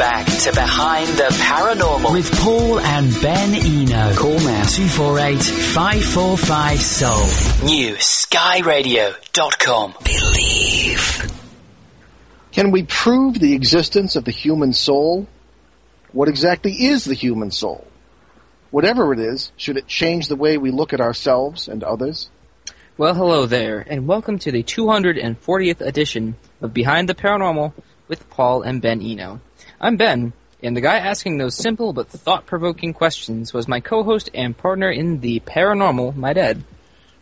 back to Behind the Paranormal with Paul and Ben Eno. Call now 248 545 Soul. New skyradio.com. Believe. Can we prove the existence of the human soul? What exactly is the human soul? Whatever it is, should it change the way we look at ourselves and others? Well, hello there, and welcome to the 240th edition of Behind the Paranormal with Paul and Ben Eno. I'm Ben, and the guy asking those simple but thought-provoking questions was my co-host and partner in the paranormal, my dad.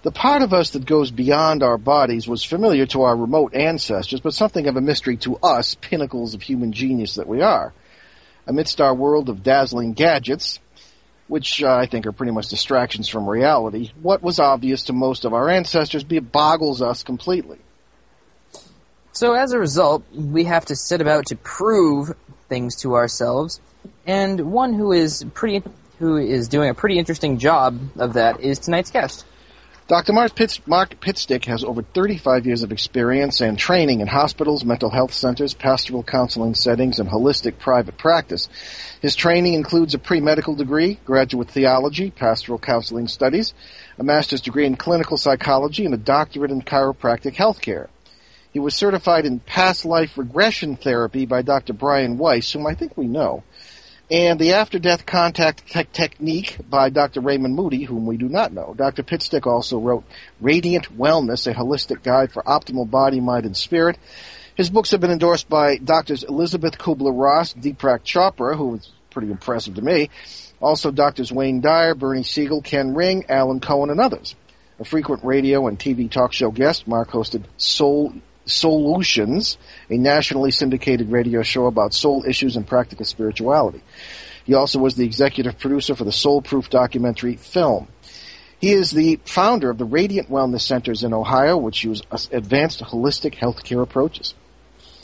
The part of us that goes beyond our bodies was familiar to our remote ancestors, but something of a mystery to us, pinnacles of human genius that we are. Amidst our world of dazzling gadgets, which uh, I think are pretty much distractions from reality, what was obvious to most of our ancestors boggles us completely. So as a result, we have to set about to prove things to ourselves, and one who is pretty who is doing a pretty interesting job of that is tonight's guest. Dr. Mark, Pitts, Mark Pitstick has over 35 years of experience and training in hospitals, mental health centers, pastoral counseling settings, and holistic private practice. His training includes a pre-medical degree, graduate theology, pastoral counseling studies, a master's degree in clinical psychology, and a doctorate in chiropractic healthcare. He was certified in past life regression therapy by Dr. Brian Weiss, whom I think we know, and the after death contact te- technique by Dr. Raymond Moody, whom we do not know. Dr. Pitstick also wrote Radiant Wellness, a holistic guide for optimal body, mind, and spirit. His books have been endorsed by Doctors Elizabeth Kubler Ross, Deepak Chopra, who was pretty impressive to me, also Doctors Wayne Dyer, Bernie Siegel, Ken Ring, Alan Cohen, and others. A frequent radio and TV talk show guest, Mark hosted Soul Solutions, a nationally syndicated radio show about soul issues and practical spirituality. He also was the executive producer for the Soul Proof documentary film. He is the founder of the Radiant Wellness Centers in Ohio, which use advanced holistic healthcare approaches.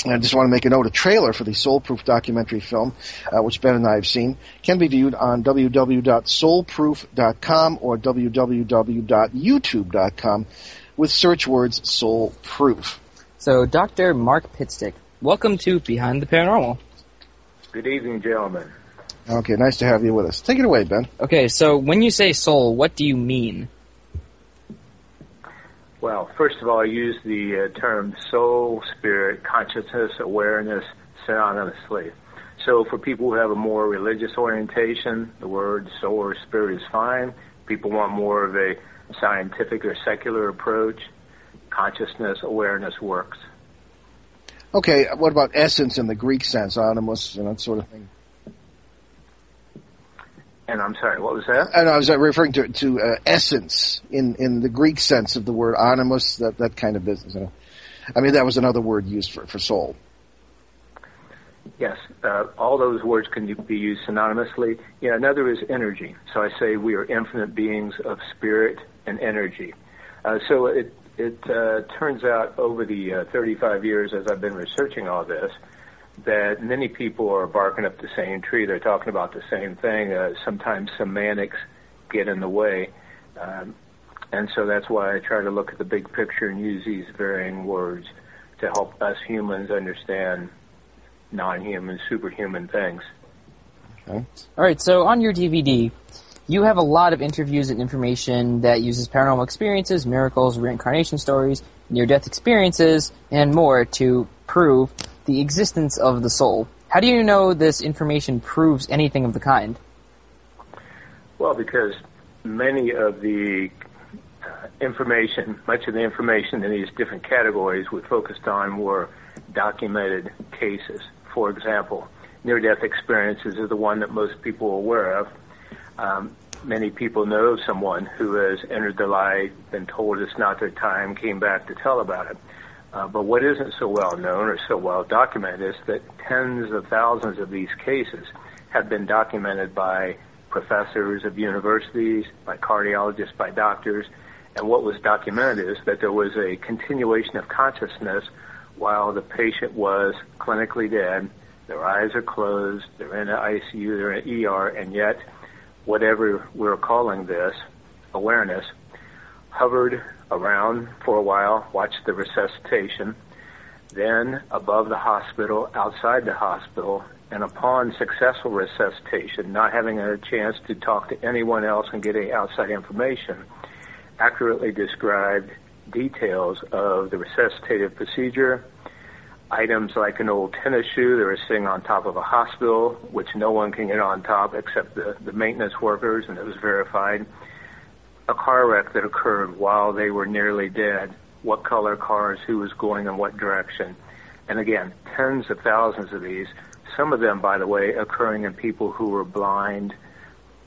And I just want to make a note, a trailer for the Soul Proof documentary film, uh, which Ben and I have seen, can be viewed on www.soulproof.com or www.youtube.com with search words Soul Proof. So, Dr. Mark Pitstick, welcome to Behind the Paranormal. Good evening, gentlemen. Okay, nice to have you with us. Take it away, Ben. Okay, so when you say soul, what do you mean? Well, first of all, I use the uh, term soul, spirit, consciousness, awareness synonymously. So for people who have a more religious orientation, the word soul or spirit is fine. People want more of a scientific or secular approach consciousness awareness works. Okay, what about essence in the Greek sense, animus and that sort of thing? And I'm sorry, what was that? And I was referring to to uh, essence in in the Greek sense of the word animus, that that kind of business. I mean, that was another word used for for soul. Yes, uh, all those words can be used synonymously. Yeah, another is energy. So I say we are infinite beings of spirit and energy. Uh, so it it uh, turns out over the uh, 35 years as I've been researching all this that many people are barking up the same tree. They're talking about the same thing. Uh, sometimes semantics get in the way. Um, and so that's why I try to look at the big picture and use these varying words to help us humans understand non-human, superhuman things. Okay. All right, so on your DVD, you have a lot of interviews and information that uses paranormal experiences, miracles, reincarnation stories, near-death experiences, and more to prove the existence of the soul. How do you know this information proves anything of the kind? Well, because many of the information, much of the information in these different categories we focused on were documented cases. For example, near-death experiences is the one that most people are aware of. Um, many people know someone who has entered the light, been told it's not their time, came back to tell about it. Uh, but what isn't so well known or so well documented is that tens of thousands of these cases have been documented by professors of universities, by cardiologists, by doctors. And what was documented is that there was a continuation of consciousness while the patient was clinically dead. Their eyes are closed, they're in an ICU, they're in ER, and yet whatever we're calling this, awareness, hovered around for a while, watched the resuscitation, then above the hospital, outside the hospital, and upon successful resuscitation, not having a chance to talk to anyone else and get any outside information, accurately described details of the resuscitative procedure, items like an old tennis shoe that were sitting on top of a hospital, which no one can get on top except the, the maintenance workers, and it was verified. A car wreck that occurred while they were nearly dead. What color cars, who was going in what direction. And again, tens of thousands of these, some of them, by the way, occurring in people who were blind,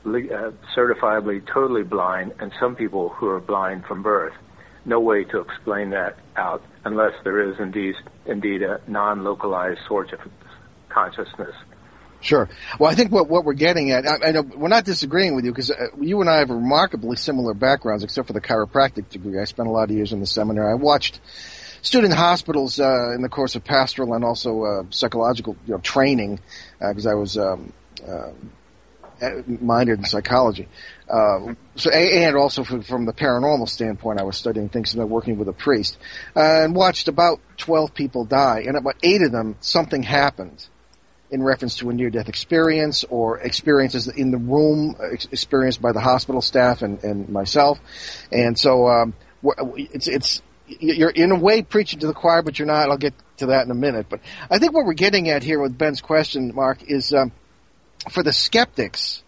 uh, certifiably totally blind, and some people who are blind from birth no way to explain that out unless there is indeed indeed a non-localized source of consciousness. Sure. Well, I think what what we're getting at, I, I know we're not disagreeing with you because uh, you and I have remarkably similar backgrounds, except for the chiropractic degree. I spent a lot of years in the seminary. I watched student hospitals uh, in the course of pastoral and also uh, psychological you know, training because uh, I was um, uh, minored in psychology. Uh, so, and also from, from, the paranormal standpoint, I was studying things and working with a priest, uh, and watched about 12 people die, and about eight of them, something happened in reference to a near-death experience or experiences in the room experienced by the hospital staff and, and myself. And so, um, it's, it's, you're in a way preaching to the choir, but you're not. I'll get to that in a minute. But I think what we're getting at here with Ben's question, Mark, is, um, for the skeptics,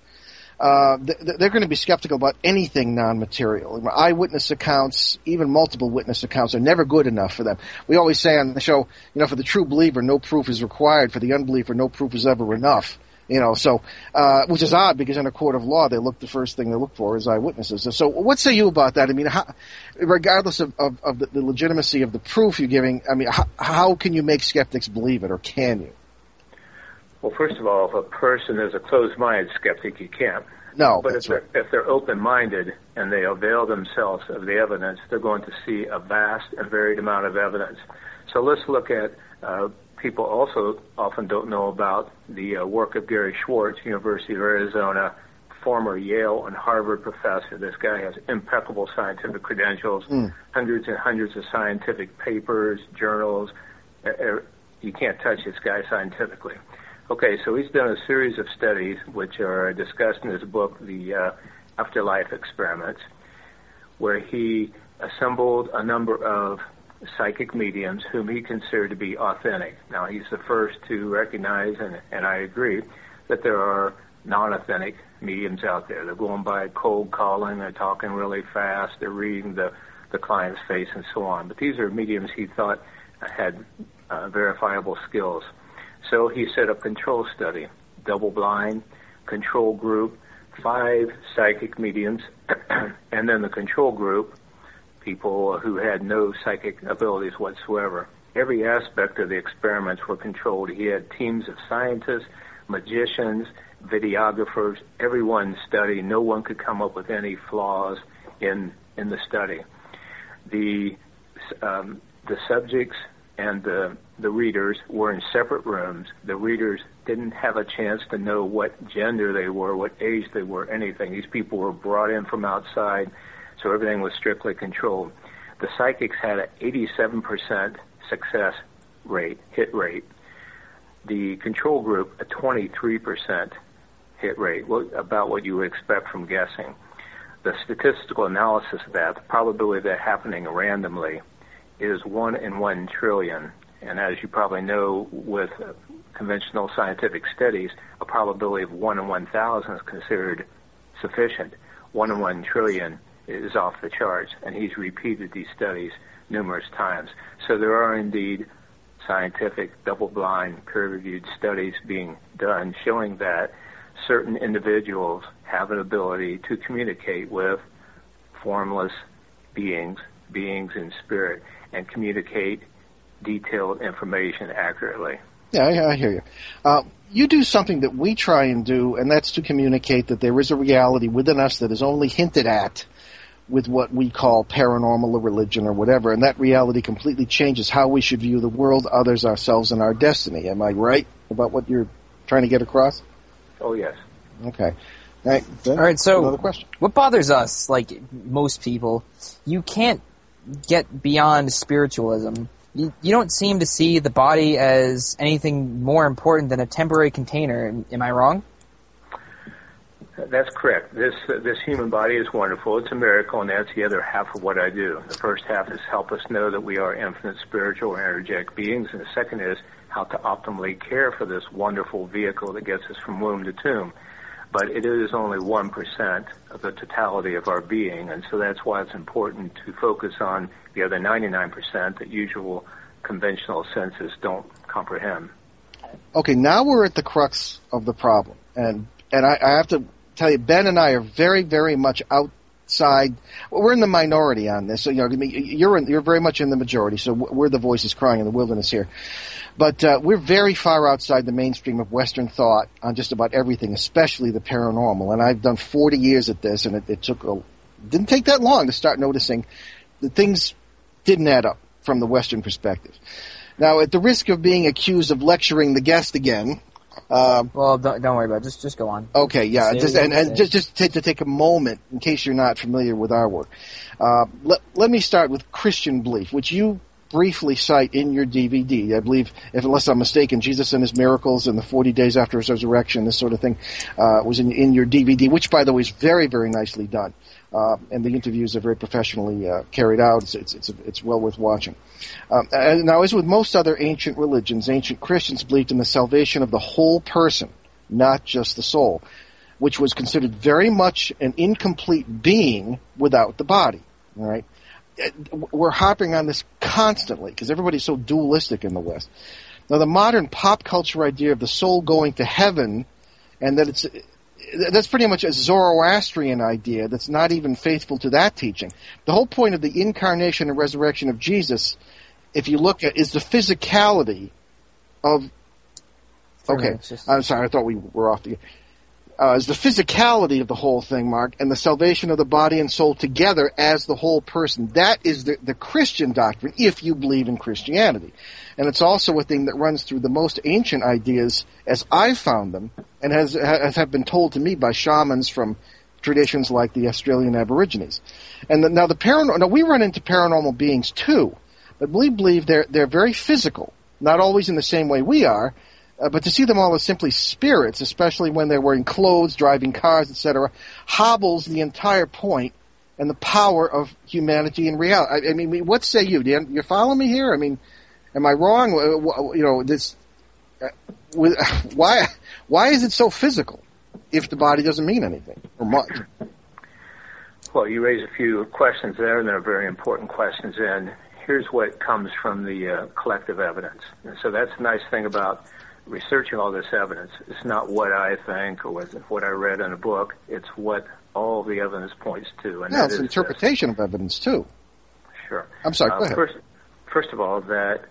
uh, they're going to be skeptical about anything non-material. Eyewitness accounts, even multiple witness accounts, are never good enough for them. We always say on the show, you know, for the true believer, no proof is required. For the unbeliever, no proof is ever enough. You know, so uh, which is odd because in a court of law, they look the first thing they look for is eyewitnesses. So, what say you about that? I mean, how, regardless of, of, of the, legitimacy of the proof you're giving, I mean, how, how can you make skeptics believe it, or can you? Well, first of all, if a person is a closed-minded skeptic, you can't. No, but if they're, right. if they're open-minded and they avail themselves of the evidence, they're going to see a vast and varied amount of evidence. So let's look at uh, people also often don't know about the uh, work of Gary Schwartz, University of Arizona, former Yale and Harvard professor. This guy has impeccable scientific credentials, mm. hundreds and hundreds of scientific papers, journals. You can't touch this guy scientifically. Okay, so he's done a series of studies which are discussed in his book, The uh, Afterlife Experiments, where he assembled a number of psychic mediums whom he considered to be authentic. Now, he's the first to recognize, and, and I agree, that there are non authentic mediums out there. They're going by cold calling, they're talking really fast, they're reading the, the client's face, and so on. But these are mediums he thought had uh, verifiable skills. So he set up a control study, double blind, control group, five psychic mediums, and then the control group, people who had no psychic abilities whatsoever. Every aspect of the experiments were controlled. He had teams of scientists, magicians, videographers, everyone studied. No one could come up with any flaws in in the study. The um, the subjects and the the readers were in separate rooms. The readers didn't have a chance to know what gender they were, what age they were, anything. These people were brought in from outside, so everything was strictly controlled. The psychics had an 87% success rate, hit rate. The control group, a 23% hit rate, about what you would expect from guessing. The statistical analysis of that, the probability of that happening randomly, is 1 in 1 trillion. And as you probably know, with conventional scientific studies, a probability of 1 in 1,000 is considered sufficient. 1 in 1 trillion is off the charts, and he's repeated these studies numerous times. So there are indeed scientific, double-blind, peer-reviewed studies being done showing that certain individuals have an ability to communicate with formless beings, beings in spirit and communicate detailed information accurately. Yeah, I, I hear you. Uh, you do something that we try and do, and that's to communicate that there is a reality within us that is only hinted at with what we call paranormal or religion or whatever, and that reality completely changes how we should view the world, others, ourselves, and our destiny. Am I right about what you're trying to get across? Oh, yes. Okay. All right, All right so another question. what bothers us, like most people, you can't get beyond spiritualism you, you don't seem to see the body as anything more important than a temporary container. Am I wrong? That's correct. This uh, this human body is wonderful. It's a miracle, and that's the other half of what I do. The first half is help us know that we are infinite spiritual and energetic beings, and the second is how to optimally care for this wonderful vehicle that gets us from womb to tomb. But it is only one percent of the totality of our being, and so that's why it's important to focus on the other 99% that usual conventional senses don't comprehend. Okay, now we're at the crux of the problem, and and I, I have to tell you, Ben and I are very, very much outside. We're in the minority on this. So, you know, you're in, you're very much in the majority. So we're the voices crying in the wilderness here. But uh, we're very far outside the mainstream of Western thought on just about everything, especially the paranormal. And I've done 40 years at this, and it, it took a didn't take that long to start noticing that things didn't add up from the Western perspective. Now, at the risk of being accused of lecturing the guest again, um, well, don't, don't, worry about it. Just just go on. Okay, yeah, just and, and just just to, to, take a moment in case you're not familiar with our work. Uh, let let me start with Christian belief, which you briefly cite in your DVD. I believe, if unless I'm mistaken, Jesus and His miracles and the 40 days after His resurrection, this sort of thing, uh, was in in your DVD, which by the way is very very nicely done. Uh, and the interviews are very professionally uh, carried out. It's, it's, it's, it's, well worth watching. Um, now, as with most other ancient religions, ancient Christians believed in the salvation of the whole person, not just the soul, which was considered very much an incomplete being without the body. All right, we're hopping on this constantly because everybody's so dualistic in the West. Now, the modern pop culture idea of the soul going to heaven and that it's that's pretty much a Zoroastrian idea that's not even faithful to that teaching. The whole point of the incarnation and resurrection of Jesus, if you look at, is the physicality of. Okay, I'm sorry. I thought we were off the uh, is the physicality of the whole thing, Mark, and the salvation of the body and soul together as the whole person. That is the, the Christian doctrine, if you believe in Christianity. And it's also a thing that runs through the most ancient ideas as I've found them, and has, has have been told to me by shamans from traditions like the Australian Aborigines. And the, now the paranormal, now we run into paranormal beings too, but we believe they're, they're very physical, not always in the same way we are, uh, but to see them all as simply spirits, especially when they're wearing clothes, driving cars, etc., hobbles the entire point and the power of humanity and reality. I, I mean, what say you? Do you, follow me here? I mean, am I wrong? You know, this. Uh, why? Why is it so physical if the body doesn't mean anything or much? Well, you raise a few questions there, and they're very important questions. And here's what comes from the uh, collective evidence. And so that's the nice thing about researching all this evidence. It's not what I think or what I read in a book. It's what all the evidence points to. And yeah, it's interpretation this. of evidence too. Sure. I'm sorry. Uh, first, first of all, that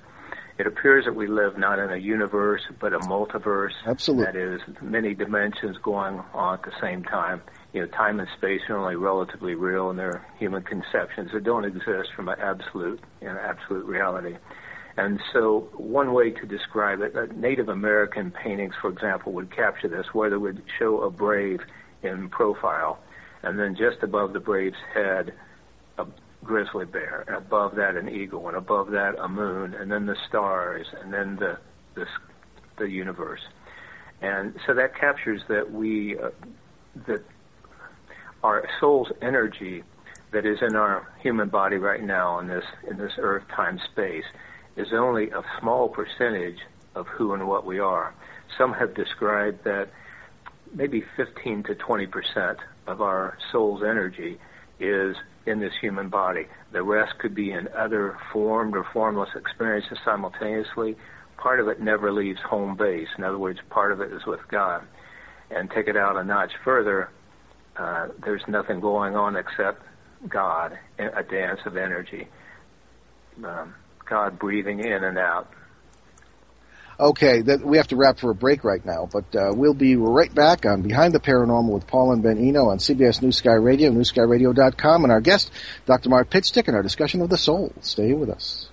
it appears that we live not in a universe but a multiverse. Absolutely. That is many dimensions going on at the same time. You know, time and space are only relatively real, and they're human conceptions that don't exist from an absolute, you know, absolute reality. And so, one way to describe it, uh, Native American paintings, for example, would capture this, where they would show a brave in profile, and then just above the brave's head, a grizzly bear, and above that an eagle, and above that a moon, and then the stars, and then the the, the universe. And so that captures that we uh, that our soul's energy that is in our human body right now in this in this earth time space is only a small percentage of who and what we are. Some have described that maybe 15 to 20 percent of our soul's energy is in this human body. The rest could be in other formed or formless experiences simultaneously. Part of it never leaves home base. In other words, part of it is with God. And take it out a notch further, uh, there's nothing going on except God, a dance of energy. Um, God breathing in and out. Okay, that, we have to wrap for a break right now, but uh, we'll be right back on Behind the Paranormal with Paul and Ben Eno on CBS News Sky Radio, newskyradio.com, and our guest, Dr. Mark Pitstick, and our discussion of the soul. Stay with us.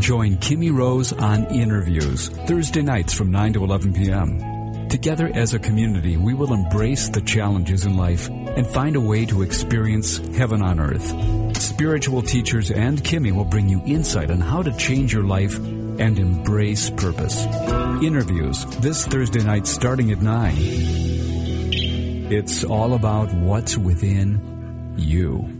Join Kimmy Rose on Interviews, Thursday nights from 9 to 11 p.m. Together as a community, we will embrace the challenges in life and find a way to experience heaven on earth. Spiritual teachers and Kimmy will bring you insight on how to change your life and embrace purpose. Interviews this Thursday night starting at 9. It's all about what's within you.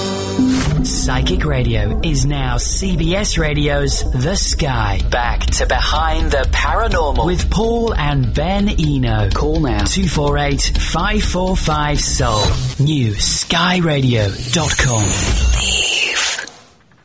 Psychic Radio is now CBS Radio's The Sky. Back to Behind the Paranormal. With Paul and Ben Eno. Call now 248 545 Soul. New skyradio.com.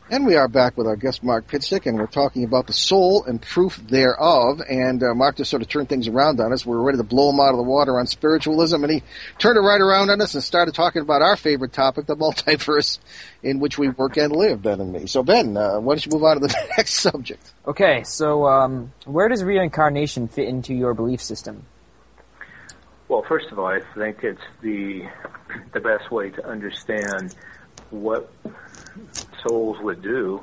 And we are back with our guest Mark Pitstick, and we're talking about the soul and proof thereof. And uh, Mark just sort of turned things around on us. We were ready to blow him out of the water on spiritualism, and he turned it right around on us and started talking about our favorite topic, the multiverse, in which we work and live, Ben and me. So, Ben, uh, why don't you move on to the next subject? Okay, so um, where does reincarnation fit into your belief system? Well, first of all, I think it's the the best way to understand what souls would do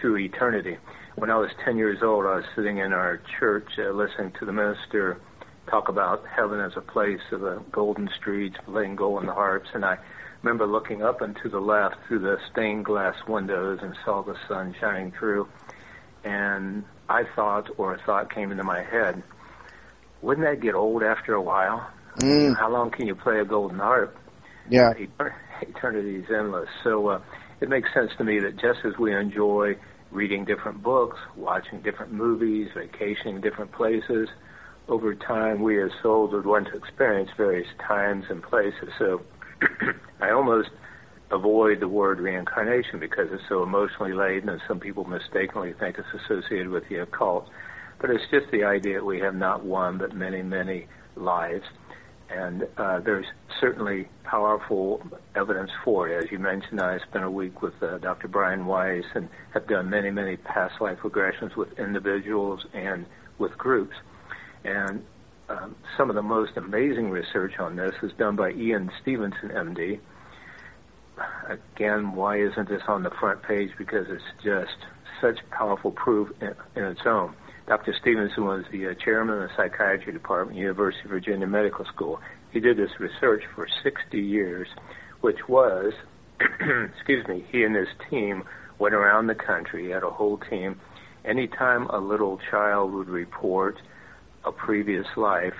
through eternity. When I was 10 years old, I was sitting in our church uh, listening to the minister talk about heaven as a place of golden streets, playing gold on the harps, and I remember looking up and to the left through the stained glass windows and saw the sun shining through, and I thought, or a thought came into my head, wouldn't that get old after a while? Mm. How long can you play a golden harp? Yeah. Eternity is endless. So uh, it makes sense to me that just as we enjoy reading different books, watching different movies, vacationing different places, over time we as souls would want to experience various times and places. So I almost avoid the word reincarnation because it's so emotionally laden and some people mistakenly think it's associated with the occult. But it's just the idea that we have not one but many, many lives. And uh, there's certainly powerful evidence for it. As you mentioned, I spent a week with uh, Dr. Brian Weiss and have done many, many past life regressions with individuals and with groups. And um, some of the most amazing research on this is done by Ian Stevenson, MD. Again, why isn't this on the front page? Because it's just such powerful proof in, in its own. Dr. Stevenson was the uh, chairman of the psychiatry department, University of Virginia Medical School. He did this research for 60 years, which was, excuse me, he and his team went around the country, he had a whole team. Anytime a little child would report a previous life,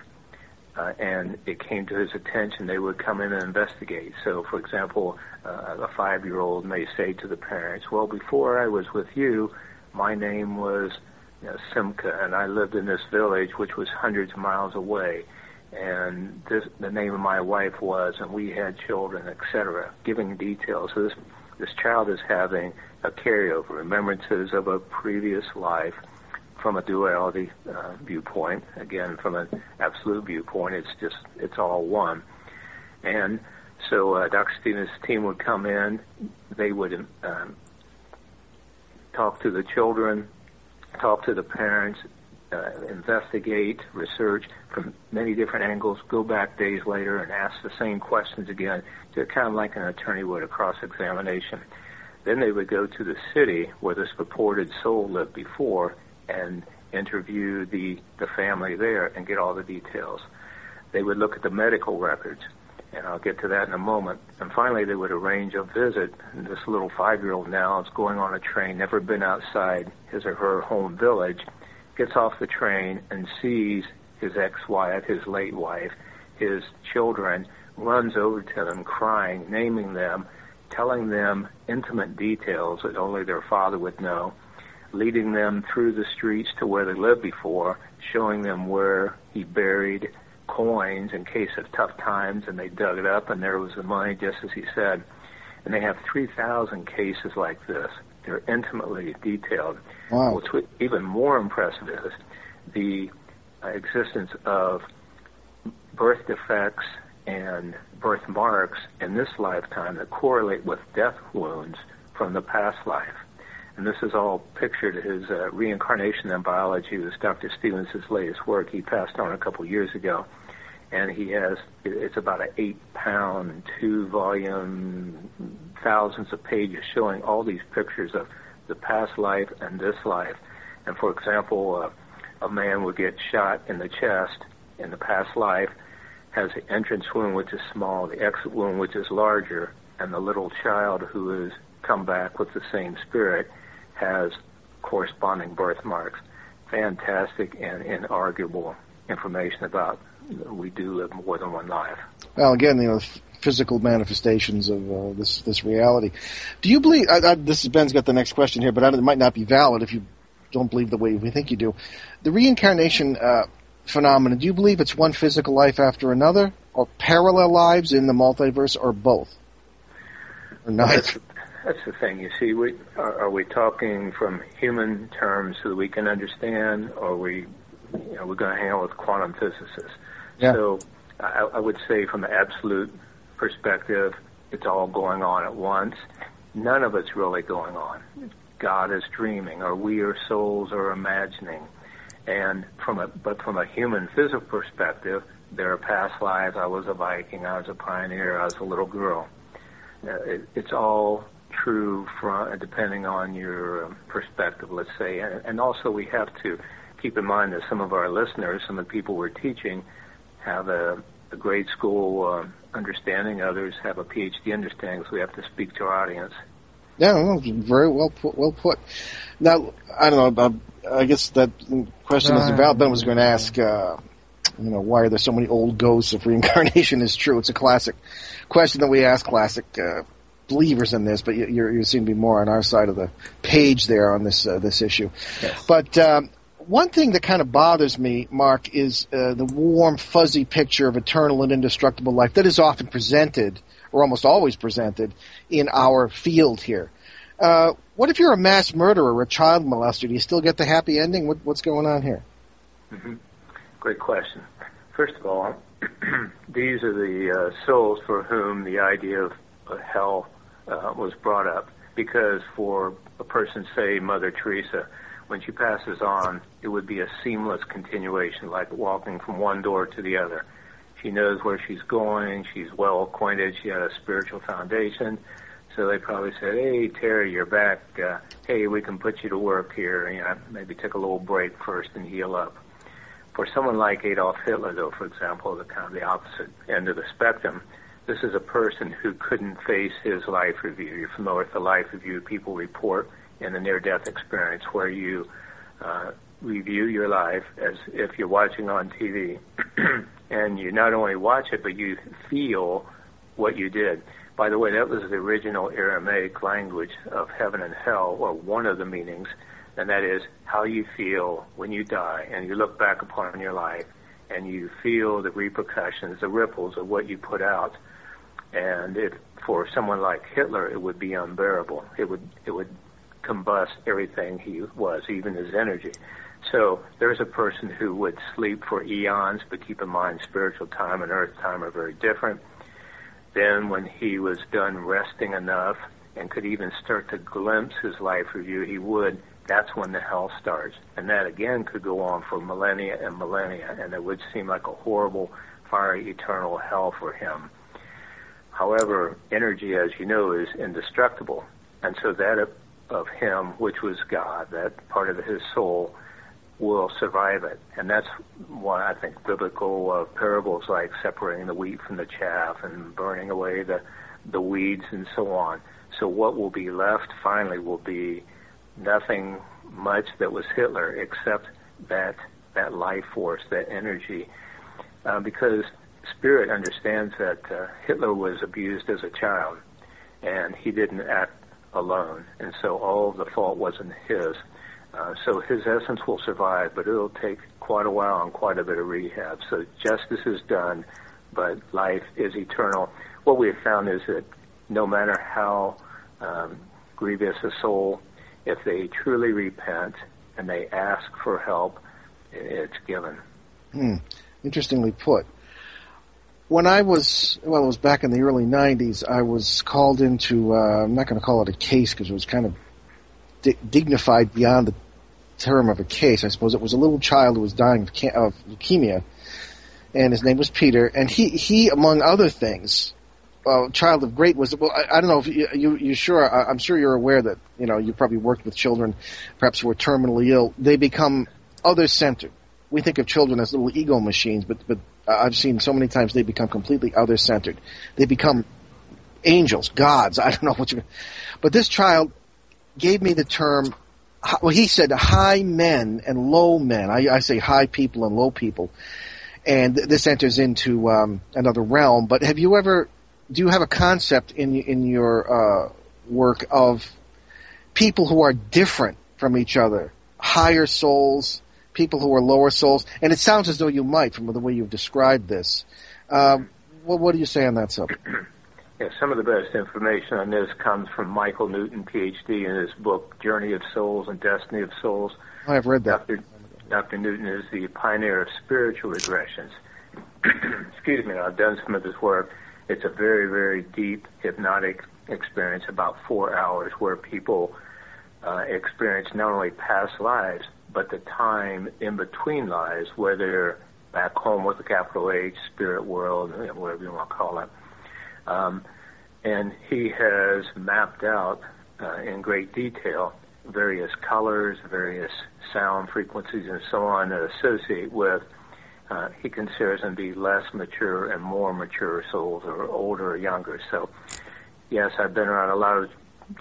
uh, and it came to his attention, they would come in and investigate. So, for example, uh, a five-year-old may say to the parents, "Well, before I was with you, my name was you know, Simca, and I lived in this village, which was hundreds of miles away." and this, the name of my wife was, and we had children, etc., giving details. So this, this child is having a carryover, remembrances of a previous life from a duality uh, viewpoint. Again, from an absolute viewpoint, it's just, it's all one. And so uh, Dr. Stevens' team would come in, they would um, talk to the children, talk to the parents, uh, investigate, research from many different angles, go back days later and ask the same questions again, to kind of like an attorney would a cross-examination. Then they would go to the city where this purported soul lived before and interview the, the family there and get all the details. They would look at the medical records, and I'll get to that in a moment. And finally, they would arrange a visit. And this little five-year-old now is going on a train, never been outside his or her home village, gets off the train and sees his ex-wife, his late wife, his children, runs over to them crying, naming them, telling them intimate details that only their father would know, leading them through the streets to where they lived before, showing them where he buried coins in case of tough times, and they dug it up, and there was the money, just as he said. And they have 3,000 cases like this. They're intimately detailed. Wow. What's even more impressive is the existence of birth defects and birthmarks in this lifetime that correlate with death wounds from the past life. And this is all pictured his uh, reincarnation in biology was Dr. Stevens' latest work. He passed on a couple years ago. And he has, it's about an eight pound, two volume, thousands of pages showing all these pictures of the past life and this life. And for example, uh, a man would get shot in the chest in the past life, has the entrance wound which is small, the exit wound which is larger, and the little child who has come back with the same spirit has corresponding birthmarks. Fantastic and inarguable information about we do live more than one life. Well, again, you know, physical manifestations of uh, this this reality. Do you believe? I, I, this is Ben's got the next question here, but I, it might not be valid if you don't believe the way we think you do. The reincarnation uh, phenomenon. Do you believe it's one physical life after another, or parallel lives in the multiverse, or both, or neither? That's, that's the thing. You see, we are, are, we talking from human terms so that we can understand, or are we, you know, we're going to hang out with quantum physicists? Yeah. So I, I would say, from an absolute perspective, it's all going on at once. None of it's really going on. God is dreaming, or we are souls are imagining. And from a but from a human physical perspective, there are past lives. I was a Viking. I was a pioneer. I was a little girl. Uh, it, it's all true from depending on your perspective, let's say. And, and also, we have to keep in mind that some of our listeners, some of the people we're teaching, have a, a grade school uh, understanding. Others have a PhD understanding, so we have to speak to our audience. Yeah, well, very well put. Well put. Now, I don't know. I guess that question is about. Ben was going to ask, uh, you know, why are there so many old ghosts if reincarnation is true? It's a classic question that we ask classic uh, believers in this, but you, you seem to be more on our side of the page there on this uh, this issue. Yes. But um, one thing that kind of bothers me, Mark, is uh, the warm, fuzzy picture of eternal and indestructible life that is often presented, or almost always presented, in our field here. Uh, what if you're a mass murderer a child molester? Do you still get the happy ending? What, what's going on here? Mm-hmm. Great question. First of all, these are the uh, souls for whom the idea of uh, hell uh, was brought up. Because for a person, say Mother Teresa, when she passes on, it would be a seamless continuation, like walking from one door to the other. She knows where she's going. She's well acquainted. She had a spiritual foundation. So they probably said, "Hey, Terry, you're back. Uh, hey, we can put you to work here. You know, maybe take a little break first and heal up." For someone like Adolf Hitler, though, for example, the kind of the opposite end of the spectrum, this is a person who couldn't face his life review. You're familiar with the life review people report in the near-death experience, where you uh, review your life as if you're watching on TV, and you not only watch it, but you feel what you did. By the way, that was the original Aramaic language of heaven and hell, or one of the meanings, and that is how you feel when you die and you look back upon your life and you feel the repercussions, the ripples of what you put out. And if for someone like Hitler, it would be unbearable. It would it would combust everything he was, even his energy. So there's a person who would sleep for eons, but keep in mind spiritual time and earth time are very different. Then when he was done resting enough and could even start to glimpse his life review, he would, that's when the hell starts. And that again could go on for millennia and millennia, and it would seem like a horrible, fiery, eternal hell for him. However, energy, as you know, is indestructible. And so that of, him, which was God, that part of his soul, will survive it. And that's why I think biblical uh, parables like separating the wheat from the chaff and burning away the, the weeds and so on. So what will be left finally will be nothing much that was Hitler except that, that life force, that energy. Uh, because spirit understands that uh, Hitler was abused as a child and he didn't act alone. And so all of the fault wasn't his. Uh, so his essence will survive, but it'll take quite a while and quite a bit of rehab. So justice is done, but life is eternal. What we have found is that no matter how um, grievous a soul, if they truly repent and they ask for help, it's given. Hmm. Interestingly put. When I was, well, it was back in the early 90s, I was called into, uh, I'm not going to call it a case because it was kind of di- dignified beyond the term of a case. I suppose it was a little child who was dying of, ca- of leukemia, and his name was Peter. And he, he among other things, uh, child of great was Well, I, I don't know if you, you, you sure. I, I'm sure you're aware that you know you probably worked with children, perhaps who are terminally ill. They become other centered. We think of children as little ego machines, but but I've seen so many times they become completely other centered. They become angels, gods. I don't know what you. But this child gave me the term. Well, he said high men and low men. I, I say high people and low people, and this enters into um, another realm. But have you ever? Do you have a concept in in your uh, work of people who are different from each other, higher souls, people who are lower souls? And it sounds as though you might, from the way you've described this. Um, what, what do you say on that subject? Yeah, some of the best information on this comes from Michael Newton, PhD, in his book Journey of Souls and Destiny of Souls. Oh, I've read that. Dr. Dr. Newton is the pioneer of spiritual regressions. Excuse me, I've done some of this work. It's a very, very deep hypnotic experience, about four hours, where people uh, experience not only past lives, but the time in between lives, where they're back home with a capital H, spirit world, whatever you want to call it um, and he has mapped out uh, in great detail various colors, various sound frequencies, and so on that associate with. Uh, he considers them to be less mature and more mature souls, or older or younger. So, yes, I've been around a lot of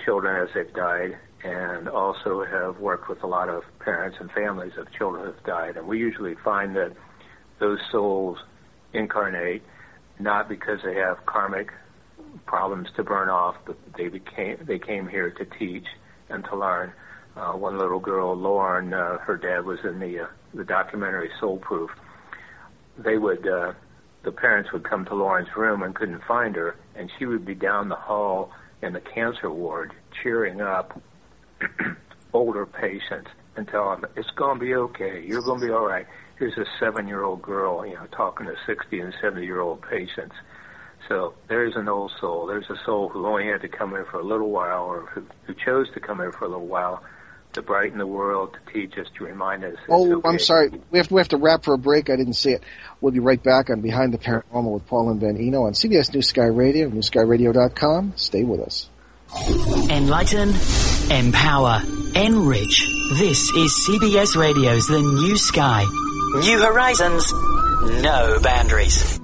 children as they've died, and also have worked with a lot of parents and families of children who have died. And we usually find that those souls incarnate not because they have karmic problems to burn off, but they became they came here to teach and to learn. Uh, one little girl, Lauren, uh, her dad was in the uh, the documentary Soul Proof. They would uh, the parents would come to Lauren's room and couldn't find her, and she would be down the hall in the cancer ward cheering up older patients and tell them it's going to be okay, you're going to be all right. here's a seven-year-old girl, you know, talking to 60 and 70-year-old patients. So there's an old soul. There's a soul who only had to come here for a little while, or who, who chose to come here for a little while, to brighten the world, to teach us, to remind us. Oh, okay. I'm sorry. We have to, we have to wrap for a break. I didn't see it. We'll be right back on Behind the Paranormal with Paul and Ben Eno on CBS New Sky Radio, newskyradio.com. Stay with us. Enlighten, empower, enrich. This is CBS Radio's The New Sky. New horizons, no boundaries.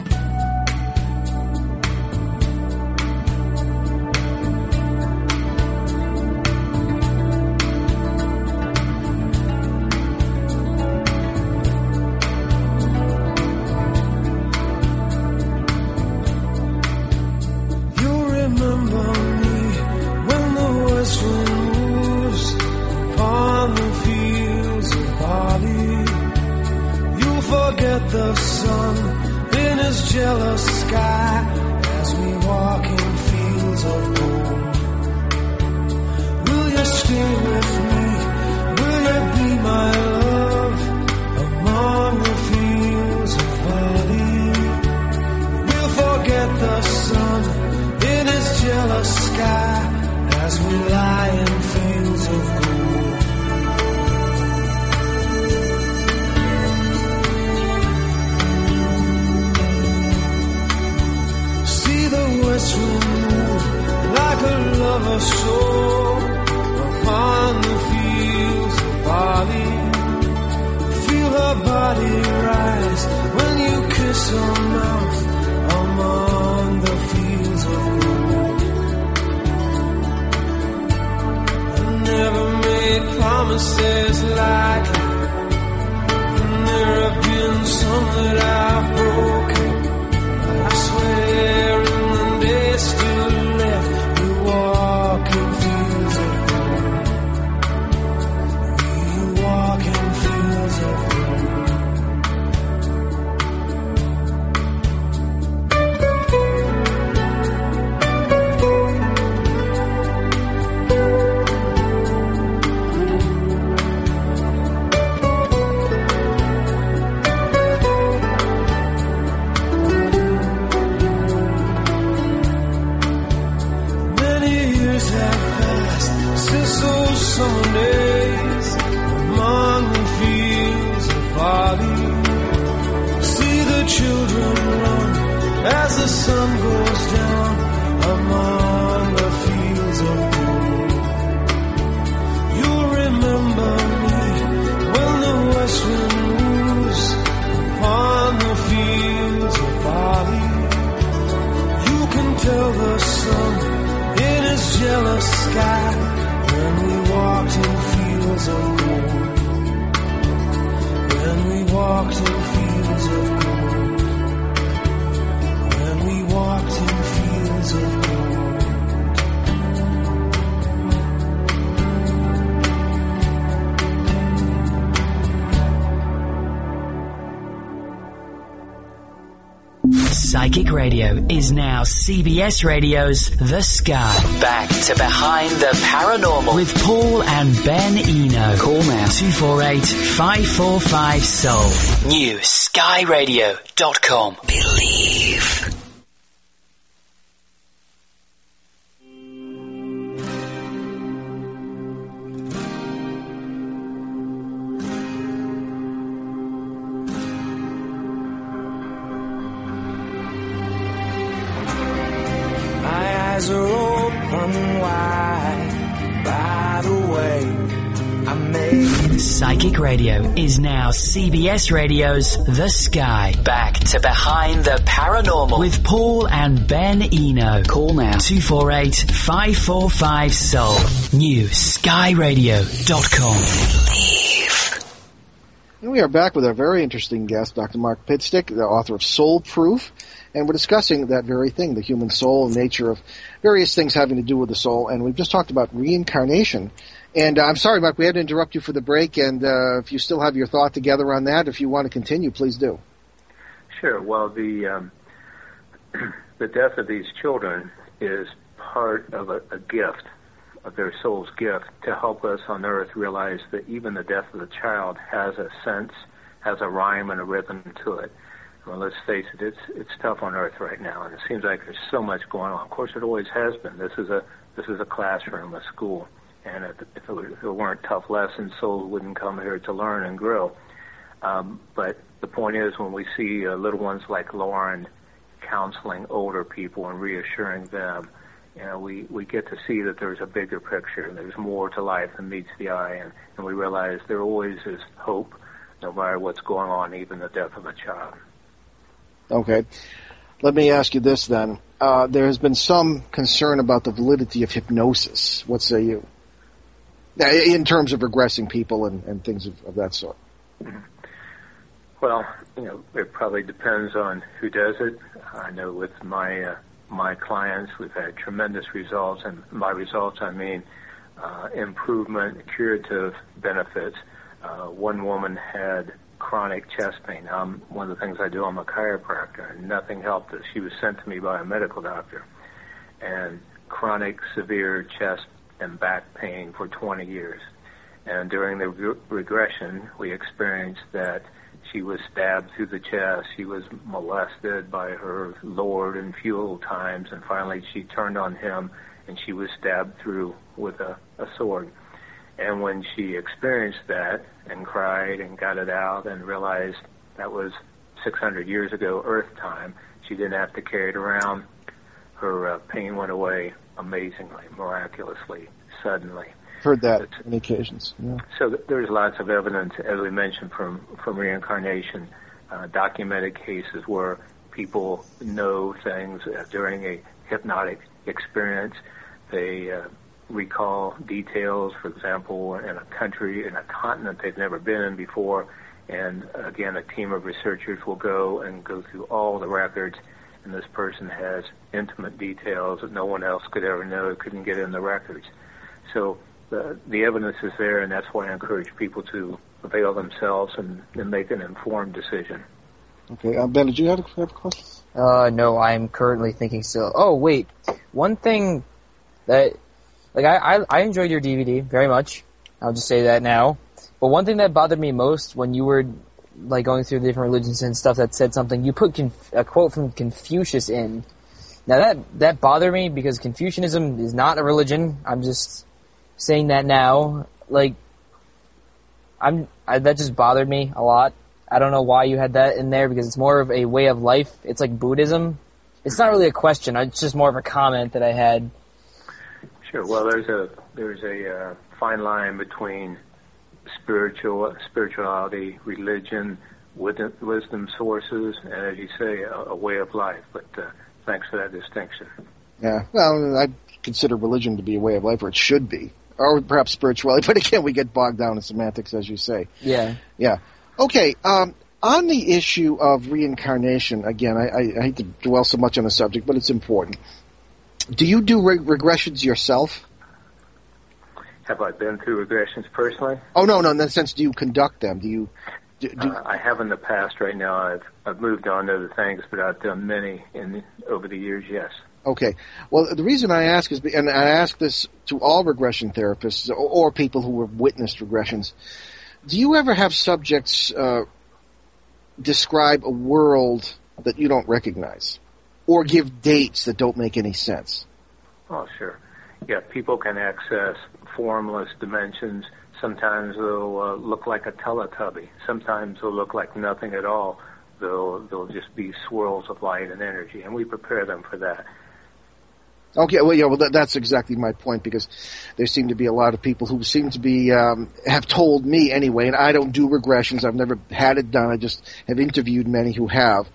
We Radio is now CBS Radio's The Sky. Back to Behind the Paranormal. With Paul and Ben Eno. Call now 248 545 Soul. New skyradio.com. Believe. Radio is now CBS Radio's The Sky. Back to Behind the Paranormal. With Paul and Ben Eno. Call now 248 545 Soul. New skyradio.com. And we are back with our very interesting guest, Dr. Mark Pitstick, the author of Soul Proof, and we're discussing that very thing, the human soul, nature of various things having to do with the soul, and we've just talked about reincarnation. And uh, I'm sorry, Mike, we had to interrupt you for the break, and uh, if you still have your thought together on that, if you want to continue, please do. Sure. Well, the um, the death of these children is part of a, a gift, of their soul's gift, to help us on earth realize that even the death of the child has a sense, has a rhyme and a rhythm to it. Well, let's face it, it's it's tough on Earth right now, and it seems like there's so much going on. Of course, it always has been. This is a this is a classroom, a school, and if, it, if it weren't tough lessons, souls wouldn't come here to learn and grow. Um, but the point is, when we see uh, little ones like Lauren counseling older people and reassuring them, you know, we, we get to see that there's a bigger picture. And there's more to life than meets the eye, and, and we realize there always is hope, no matter what's going on, even the death of a child. Okay. Let me ask you this then. Uh, there has been some concern about the validity of hypnosis. What say you? In terms of regressing people and, and things of, of that sort. Well, you know, it probably depends on who does it. I know with my uh, my clients, we've had tremendous results, and by results I mean uh, improvement, curative benefits. Uh, one woman had chronic chest pain. One of the things I do, I'm a chiropractor, and nothing helped her. She was sent to me by a medical doctor, and chronic severe chest and back pain for 20 years. And during the re- regression, we experienced that she was stabbed through the chest. She was molested by her lord in few times, and finally she turned on him, and she was stabbed through with a, a sword. And when she experienced that and cried and got it out and realized that was 600 years ago Earth time, she didn't have to carry it around. Her uh, pain went away amazingly, miraculously, suddenly heard that on occasions. Yeah. So there's lots of evidence, as we mentioned, from from reincarnation, uh, documented cases where people know things uh, during a hypnotic experience. They uh, recall details, for example, in a country, in a continent they've never been in before. And again, a team of researchers will go and go through all the records, and this person has intimate details that no one else could ever know, couldn't get in the records. So the, the evidence is there, and that's why I encourage people to avail themselves and, and make an informed decision. Okay, uh, Ben, did you have a, have a question? Uh, no, I'm currently thinking still. Oh, wait, one thing that, like, I, I, I enjoyed your DVD very much. I'll just say that now. But one thing that bothered me most when you were like going through the different religions and stuff that said something, you put conf- a quote from Confucius in. Now that that bothered me because Confucianism is not a religion. I'm just saying that now. Like, I'm I, that just bothered me a lot. I don't know why you had that in there because it's more of a way of life. It's like Buddhism. It's not really a question. It's just more of a comment that I had. Sure. Well, there's a there's a uh, fine line between spiritual spirituality, religion, wisdom, wisdom sources, and as you say, a, a way of life. But uh, thanks for that distinction. Yeah. Well, I consider religion to be a way of life, or it should be or perhaps spirituality. But again, we get bogged down in semantics, as you say. Yeah. Yeah. Okay. Um, on the issue of reincarnation, again, I, I, I, hate to dwell so much on the subject, but it's important. Do you do re- regressions yourself? Have I been through regressions personally? Oh no, no. In that sense, do you conduct them? Do you? Do, do uh, I have in the past. Right now, I've I've moved on to other things, but I've done many in over the years. Yes. Okay. Well, the reason I ask is, and I ask this to all regression therapists or, or people who have witnessed regressions. Do you ever have subjects uh, describe a world that you don't recognize, or give dates that don't make any sense? Oh, sure. Yeah, people can access formless dimensions. Sometimes they'll uh, look like a Teletubby. Sometimes they'll look like nothing at all. They'll they'll just be swirls of light and energy, and we prepare them for that. Okay, well, yeah, well, that, that's exactly my point because there seem to be a lot of people who seem to be um, have told me anyway, and I don't do regressions. I've never had it done. I just have interviewed many who have,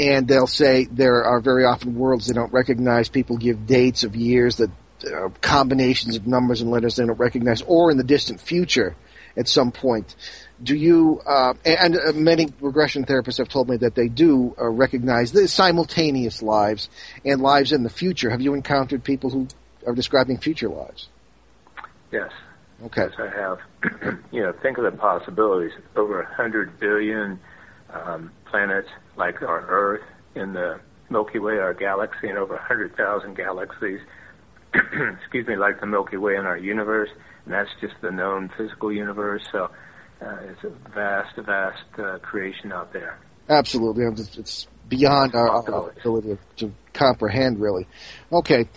and they'll say there are very often worlds they don't recognize. People give dates of years that uh, combinations of numbers and letters they don't recognize, or in the distant future at some point. Do you uh, and, uh, many regression therapists have told me that they do uh, recognize the simultaneous lives and lives in the future. Have you encountered people who are describing future lives? Yes. Okay. Yes i have. You know think of the possibilities. Over a hundred billion um, planets like our earth in the milky way our galaxy and over a hundred thousand galaxies excuse me like the milky way in our universe and that's just the known physical universe so uh, it's a vast, vast uh, creation out there. Absolutely, it's, it's beyond our, our ability to comprehend, really. Okay,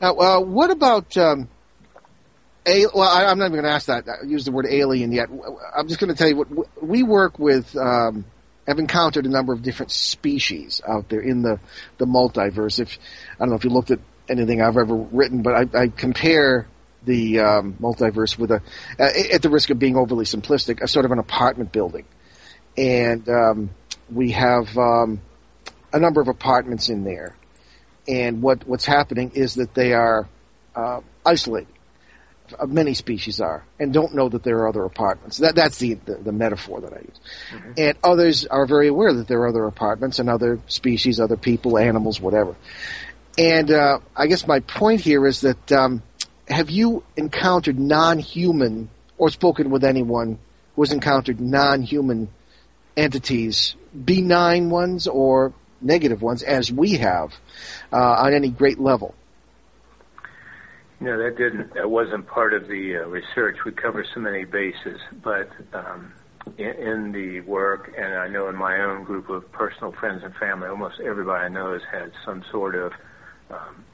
now uh, what about? Um, a, well, I, am not even going to ask that. I use the word alien yet. I'm just going to tell you what we work with. Um, have encountered a number of different species out there in the the multiverse. If I don't know if you looked at anything I've ever written, but I, I compare the um, multiverse with a, at the risk of being overly simplistic, a sort of an apartment building, and um, we have um, a number of apartments in there, and what what's happening is that they are uh, isolated. Uh, many species are, and don't know that there are other apartments. That that's the the, the metaphor that I use. Mm-hmm. And others are very aware that there are other apartments and other species, other people, animals, whatever. And uh, I guess my point here is that um, have you encountered non-human or spoken with anyone who has encountered non-human entities, benign ones or negative ones, as we have, uh, on any great level? No, that didn't. That wasn't part of the uh, research. We cover so many bases, but um, in, in the work, and I know in my own group of personal friends and family, almost everybody I know has had some sort of um,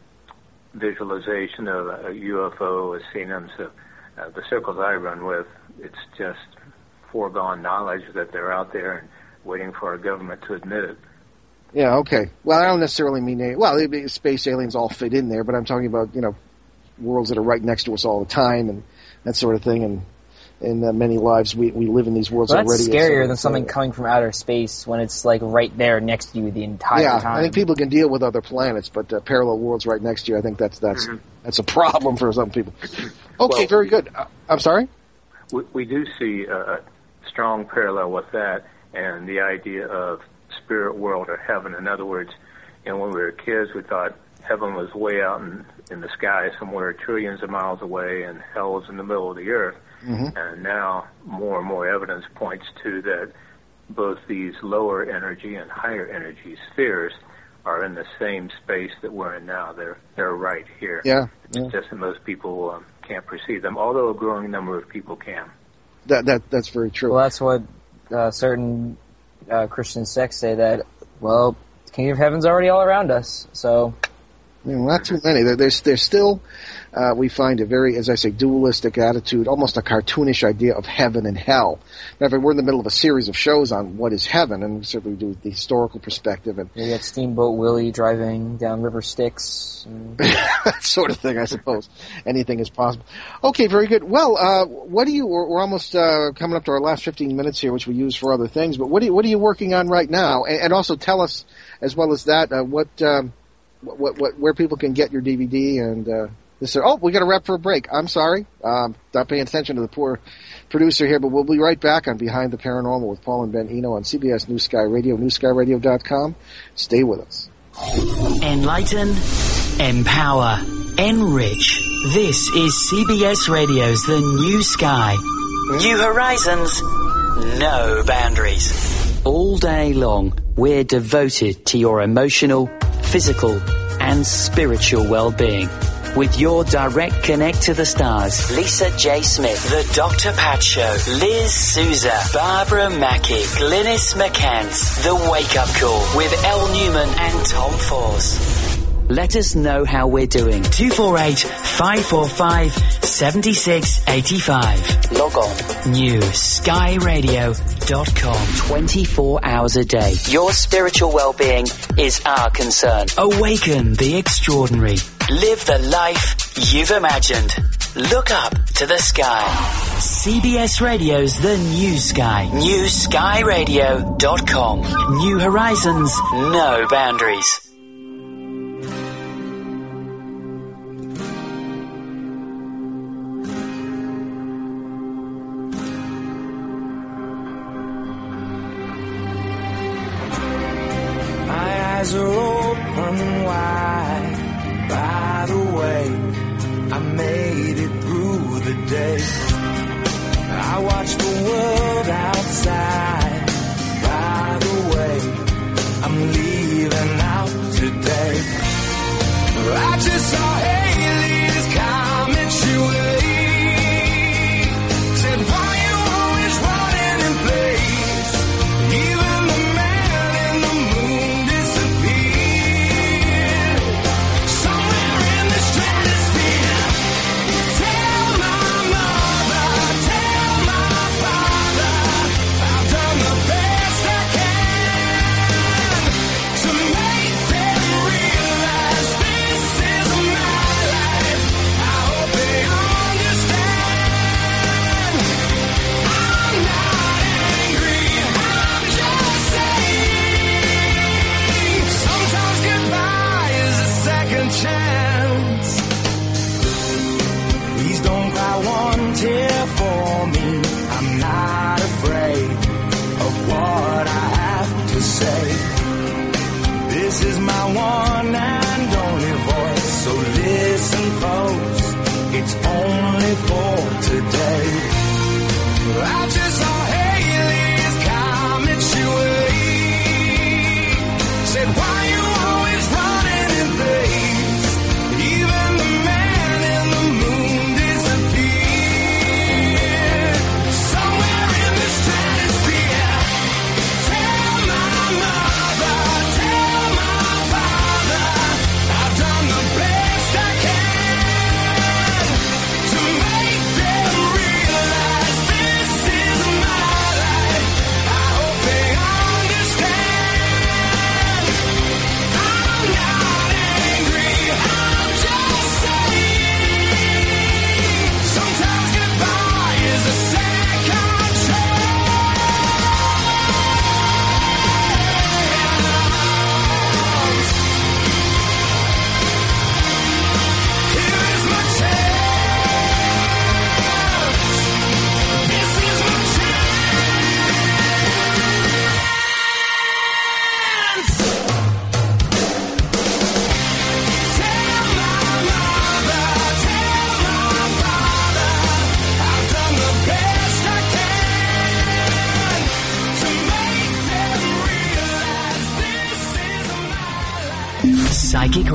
visualization of a UFO, has seen them. So uh, the circles I run with, it's just foregone knowledge that they're out there and waiting for our government to admit it. Yeah, okay. Well, I don't necessarily mean well, space aliens all fit in there, but I'm talking about you know worlds that are right next to us all the time and that sort of thing. And in uh, many lives, we, we live in these worlds well, that's already. Scarier than something coming from outer space when it's like right there next to you the entire yeah, time. I think people can deal with other planets, but uh, parallel worlds right next to you, I think that's that's mm-hmm. that's a problem for some people. Okay, well, very good. Uh, I'm sorry. We, we do see a strong parallel with that and the idea of spirit world or heaven. In other words, you know, when we were kids, we thought heaven was way out in, in the sky somewhere trillions of miles away and hell was in the middle of the earth. Mm-hmm. And now more and more evidence points to that both these lower energy and higher energy spheres are in the same space that we're in now. They're they're right here. Yeah, it's just that most people um, can't perceive them, although a growing number of people can. That that that's very true. Well, that's what uh, certain uh, Christian sects say that. Well, the kingdom of heaven's already all around us, so you know, not too many. There's there's still uh, we find a very, as I say, dualistic attitude, almost a cartoonish idea of heaven and hell. Now, if we're in the middle of a series of shows on what is heaven, and we certainly do the historical perspective. And you got Steamboat Willie driving down River Styx, and... that sort of thing, I suppose. Anything is possible. Okay, very good. Well, uh, what do you? We're, we're almost uh, coming up to our last 15 minutes here, which we use for other things. But what are you, what are you working on right now? And, and also tell us, as well as that, uh, what. Um, what, what, where people can get your DVD and uh, this. Oh, we got to wrap for a break. I'm sorry, um, not paying attention to the poor producer here, but we'll be right back on Behind the Paranormal with Paul and Ben Eno on CBS New Sky Radio, newskyradio.com. Stay with us. Enlighten, empower, enrich. This is CBS Radio's The New Sky. New horizons, no boundaries. All day long, we're devoted to your emotional, physical, and spiritual well-being. With your direct connect to the stars, Lisa J. Smith, The Dr. Pat Show, Liz Souza, Barbara Mackey, Glynis McCants, The Wake Up Call with Elle Newman and Tom Force. Let us know how we're doing. 248 545 7685. Log on. NewSkyRadio.com. 24 hours a day. Your spiritual well-being is our concern. Awaken the extraordinary. Live the life you've imagined. Look up to the sky. CBS Radio's The New Sky. NewSkyRadio.com. New horizons, no boundaries. Eyes are open wide. By the way, I made it through the day. I watched the world outside. By the way, I'm leaving out today. I just saw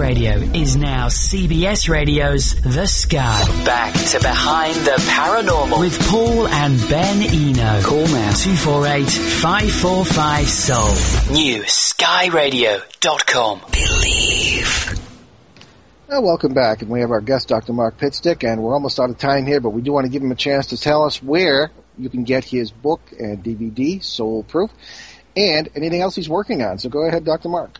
Radio is now CBS Radio's The Sky. Back to Behind the Paranormal. With Paul and Ben Eno. Call now 248 545 Soul. New skyradio.com. Believe. Well, welcome back, and we have our guest, Dr. Mark Pitstick, and we're almost out of time here, but we do want to give him a chance to tell us where you can get his book and DVD, Soul Proof, and anything else he's working on. So go ahead, Dr. Mark.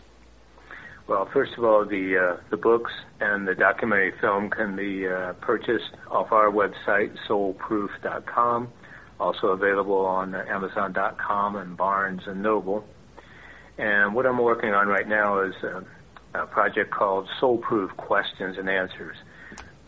Well, first of all, the uh, the books and the documentary film can be uh, purchased off our website, soulproof.com. Also available on Amazon.com and Barnes and Noble. And what I'm working on right now is a, a project called Soulproof Questions and Answers.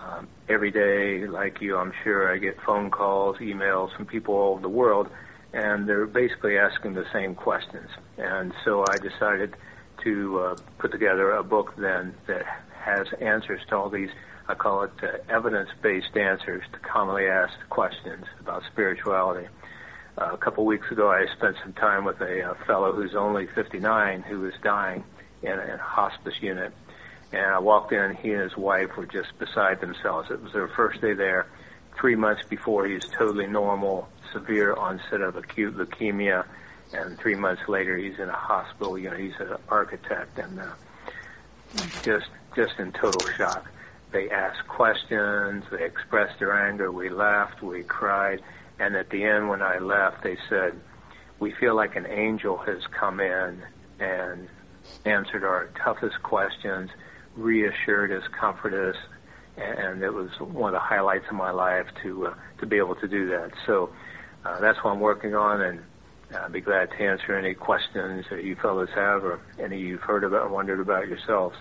Um, every day, like you, I'm sure I get phone calls, emails from people all over the world, and they're basically asking the same questions. And so I decided to uh, put together a book then that has answers to all these, I call it uh, evidence-based answers to commonly asked questions about spirituality. Uh, a couple weeks ago, I spent some time with a, a fellow who's only 59 who was dying in a, in a hospice unit. And I walked in, he and his wife were just beside themselves. It was their first day there, three months before he was totally normal, severe onset of acute leukemia, and three months later he's in a hospital. You know, he's an architect and uh, just just in total shock. They asked questions, they expressed their anger. We laughed, we cried, and at the end, when I left, they said, "We feel like an angel has come in and answered our toughest questions, reassured us, comforted us." And it was one of the highlights of my life to uh, to be able to do that. So uh, that's what I'm working on, and I'd be glad to answer any questions that you fellows have or any you've heard about or wondered about yourselves.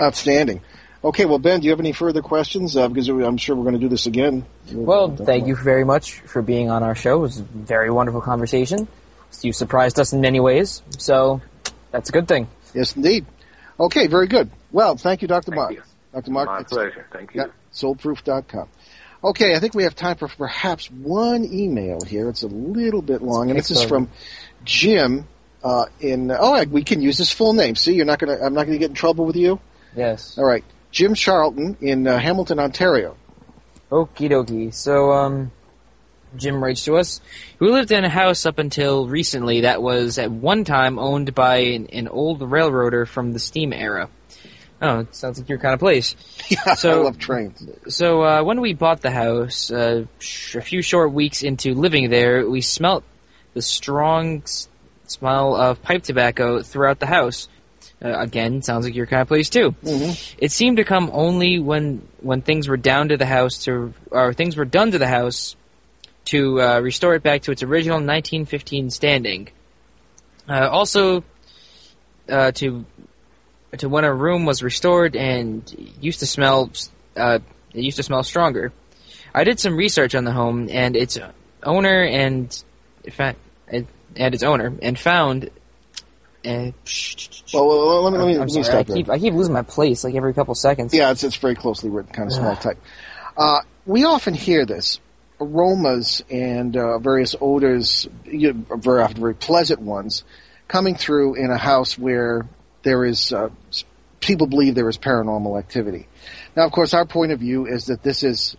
Outstanding. Okay, well, Ben, do you have any further questions? Uh, because I'm sure we're going to do this again. Well, thank you very much for being on our show. It was a very wonderful conversation. You surprised us in many ways, so that's a good thing. Yes, indeed. Okay, very good. Well, thank you, Dr. Thank Mark. you. Dr. Mark, My it's- pleasure. Thank you. Soulproof.com. Okay, I think we have time for perhaps one email here. It's a little bit long, and this is from Jim. Uh, in oh, we can use his full name. See, you're not gonna. I'm not gonna get in trouble with you. Yes. All right, Jim Charlton in uh, Hamilton, Ontario. Okie dokie. So, um, Jim writes to us. We lived in a house up until recently that was at one time owned by an, an old railroader from the steam era. Oh, it sounds like your kind of place. Yeah, So- I love trains. So, uh, when we bought the house, uh, sh- a few short weeks into living there, we smelt the strong s- smell of pipe tobacco throughout the house. Uh, again, sounds like your kind of place too. It seemed to come only when when things were down to the house to or things were done to the house to uh, restore it back to its original 1915 standing. Uh, also, uh, to to when a room was restored and used to smell uh, it used to smell stronger. I did some research on the home and its owner and and its owner and found. Uh, Well, well, let me, let me, I'm let me stop I keep I keep losing my place like every couple seconds. Yeah, it's, it's very closely written, kind of small type. Uh, we often hear this aromas and uh, various odors, you know, very often very pleasant ones, coming through in a house where there is uh, people believe there is paranormal activity. Now, of course, our point of view is that this is.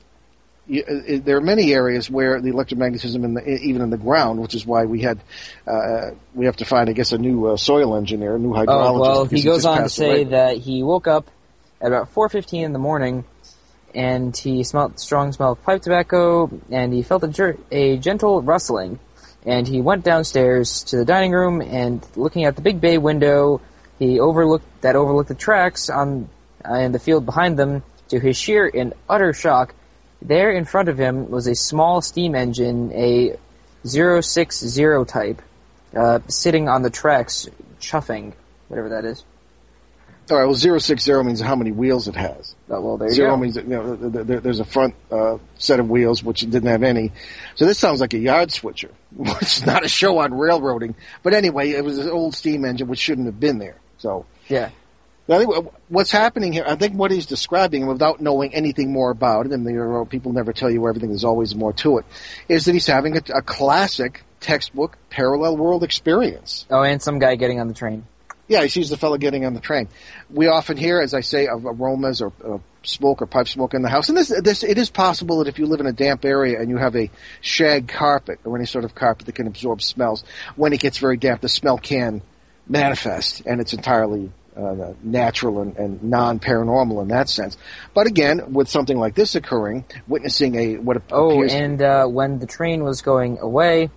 y- uh, There are many areas where the electromagnetism, in the, even in the ground, which is why we had uh, we have to find, I guess, a new uh, soil engineer, a new hydrologist. Oh well, he goes on to say away. that he woke up at about 4:15 in the morning, and he smelled strong smell of pipe tobacco, and he felt a, jer- a gentle rustling, and he went downstairs to the dining room, and looking at the big bay window, he overlooked that overlooked the tracks on uh, in the field behind them. To his sheer and utter shock, there in front of him was a small steam engine, a 060 type, uh, sitting on the tracks, chuffing, whatever that is. All right. Well, zero six zero means how many wheels it has. Oh, well, there you Zero go. means you know th- th- th- there's a front uh, set of wheels which didn't have any. So this sounds like a yard switcher, which is not a show on railroading. But anyway, it was an old steam engine which shouldn't have been there. So Yeah. I think what's happening here, I think what he's describing without knowing anything more about it, and are, people never tell you everything, there's always more to it, is that he's having a, a classic textbook parallel world experience. Oh, and some guy getting on the train. Yeah, he sees the fellow getting on the train. We often hear, as I say, of aromas or uh, smoke or pipe smoke in the house. And this, this, it is possible that if you live in a damp area and you have a shag carpet or any sort of carpet that can absorb smells, when it gets very damp, the smell can manifest, and it's entirely uh, natural and, and non-paranormal in that sense. But again, with something like this occurring, witnessing a what a Oh, appears and uh, when the train was going away,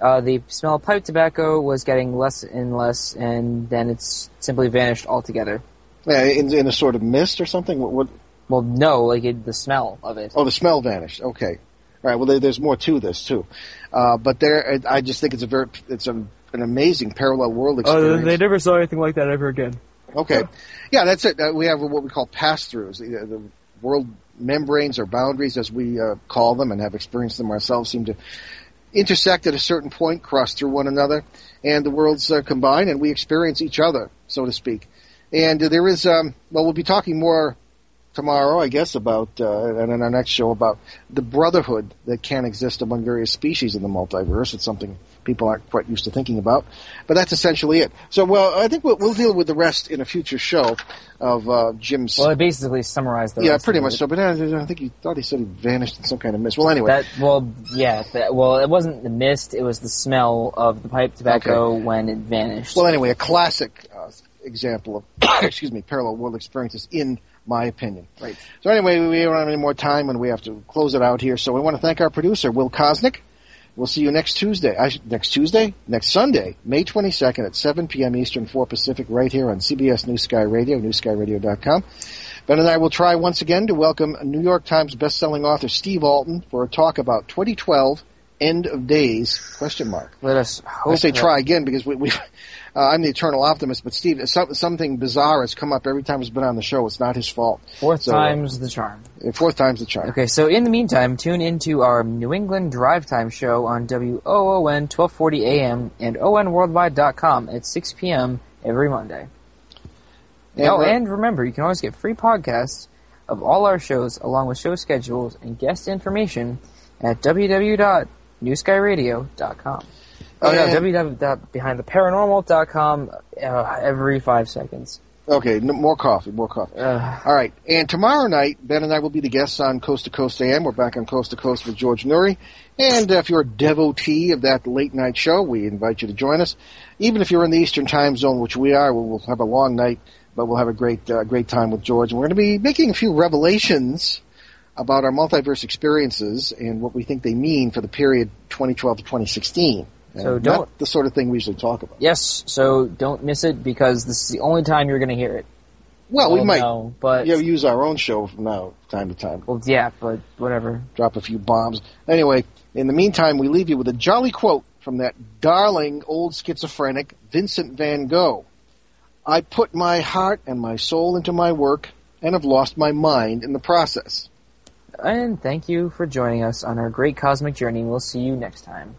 uh, the smell of pipe tobacco was getting less and less, and then it's simply vanished altogether. yeah, in, in a sort of mist or something. What, what? Well, no, like it, the smell of it. Oh, the smell vanished. Okay, all right. Well, there, there's more to this too, uh, but there, I just think it's a very, it's a, an amazing parallel world experience. Oh, they never saw anything like that ever again. Okay. Yeah, that's it. Uh, we have what we call pass-throughs. The, the world membranes or boundaries, as we uh, call them and have experienced them ourselves, seem to intersect at a certain point, cross through one another, and the worlds uh, combine, and we experience each other, so to speak. And uh, there is, um, well, we'll be talking more tomorrow, I guess, about, uh, and in our next show, about the brotherhood that can exist among various species in the multiverse. It's something people aren't quite used to thinking about. But that's essentially it. So, well, I think we'll, we'll deal with the rest in a future show of uh, Jim's. Well, I basically summarized the yeah, pretty much it. so. But uh, I think he thought he said he vanished in some kind of mist. Well, anyway. That well, yeah. That, well, it wasn't the mist; it was the smell of the pipe tobacco when it vanished. Well, anyway, a classic uh, example of, excuse me, parallel world experiences, in my opinion. Right. So anyway, we don't have any more time, and we have to close it out here. So we want to thank our producer, Will Kosnick. We'll see you next Tuesday. I, next Tuesday? Next Sunday, May 22nd at 7 p.m. Eastern, 4 Pacific, right here on CBS New Sky Radio, newskyradio.com. Ben and I will try once again to welcome New York Times bestselling author Steve Alten for a talk about 2012 End of Days, question mark. Let us hope. I say try again because we, we uh, I'm the eternal optimist, but Steve, some, something bizarre has come up every time he's been on the show. It's not his fault. Fourth So, uh, time's the charm. Fourth time's the charm. Okay, so in the meantime, tune into our New England Drive Time show on WOON 1240 AM and ONWorldwide.com at 6 p.m. every Monday. And, oh, uh, and remember, you can always get free podcasts of all our shows along with show schedules and guest information at www.newskyradio.com. Oh, no, And- www.behindtheparanormal.com uh, every five seconds. Okay, no, more coffee, more coffee. Uh, All right, and tomorrow night, Ben and I will be the guests on Coast to Coast AM. We're back on Coast to Coast with George Noory. And uh, if you're a devotee of that late night show, we invite you to join us. Even if you're in the Eastern Time Zone, which we are, we'll, we'll have a long night, but we'll have a great, uh, great time with George. And we're going to be making a few revelations about our multiverse experiences and what we think they mean for the period 2012 to 2016. So And don't- not the sort of thing we usually talk about. yes, so don't miss it because this is the only time you're going to hear it. Well, we might no, but yeah, use our own show from now time to time. well, yeah, but whatever. drop a few bombs. Anyway, in the meantime, we leave you with a jolly quote from that darling old schizophrenic Vincent van Gogh. I put my heart and my soul into my work and have lost my mind in the process. And thank you for joining us on our great cosmic journey. We'll see you next time.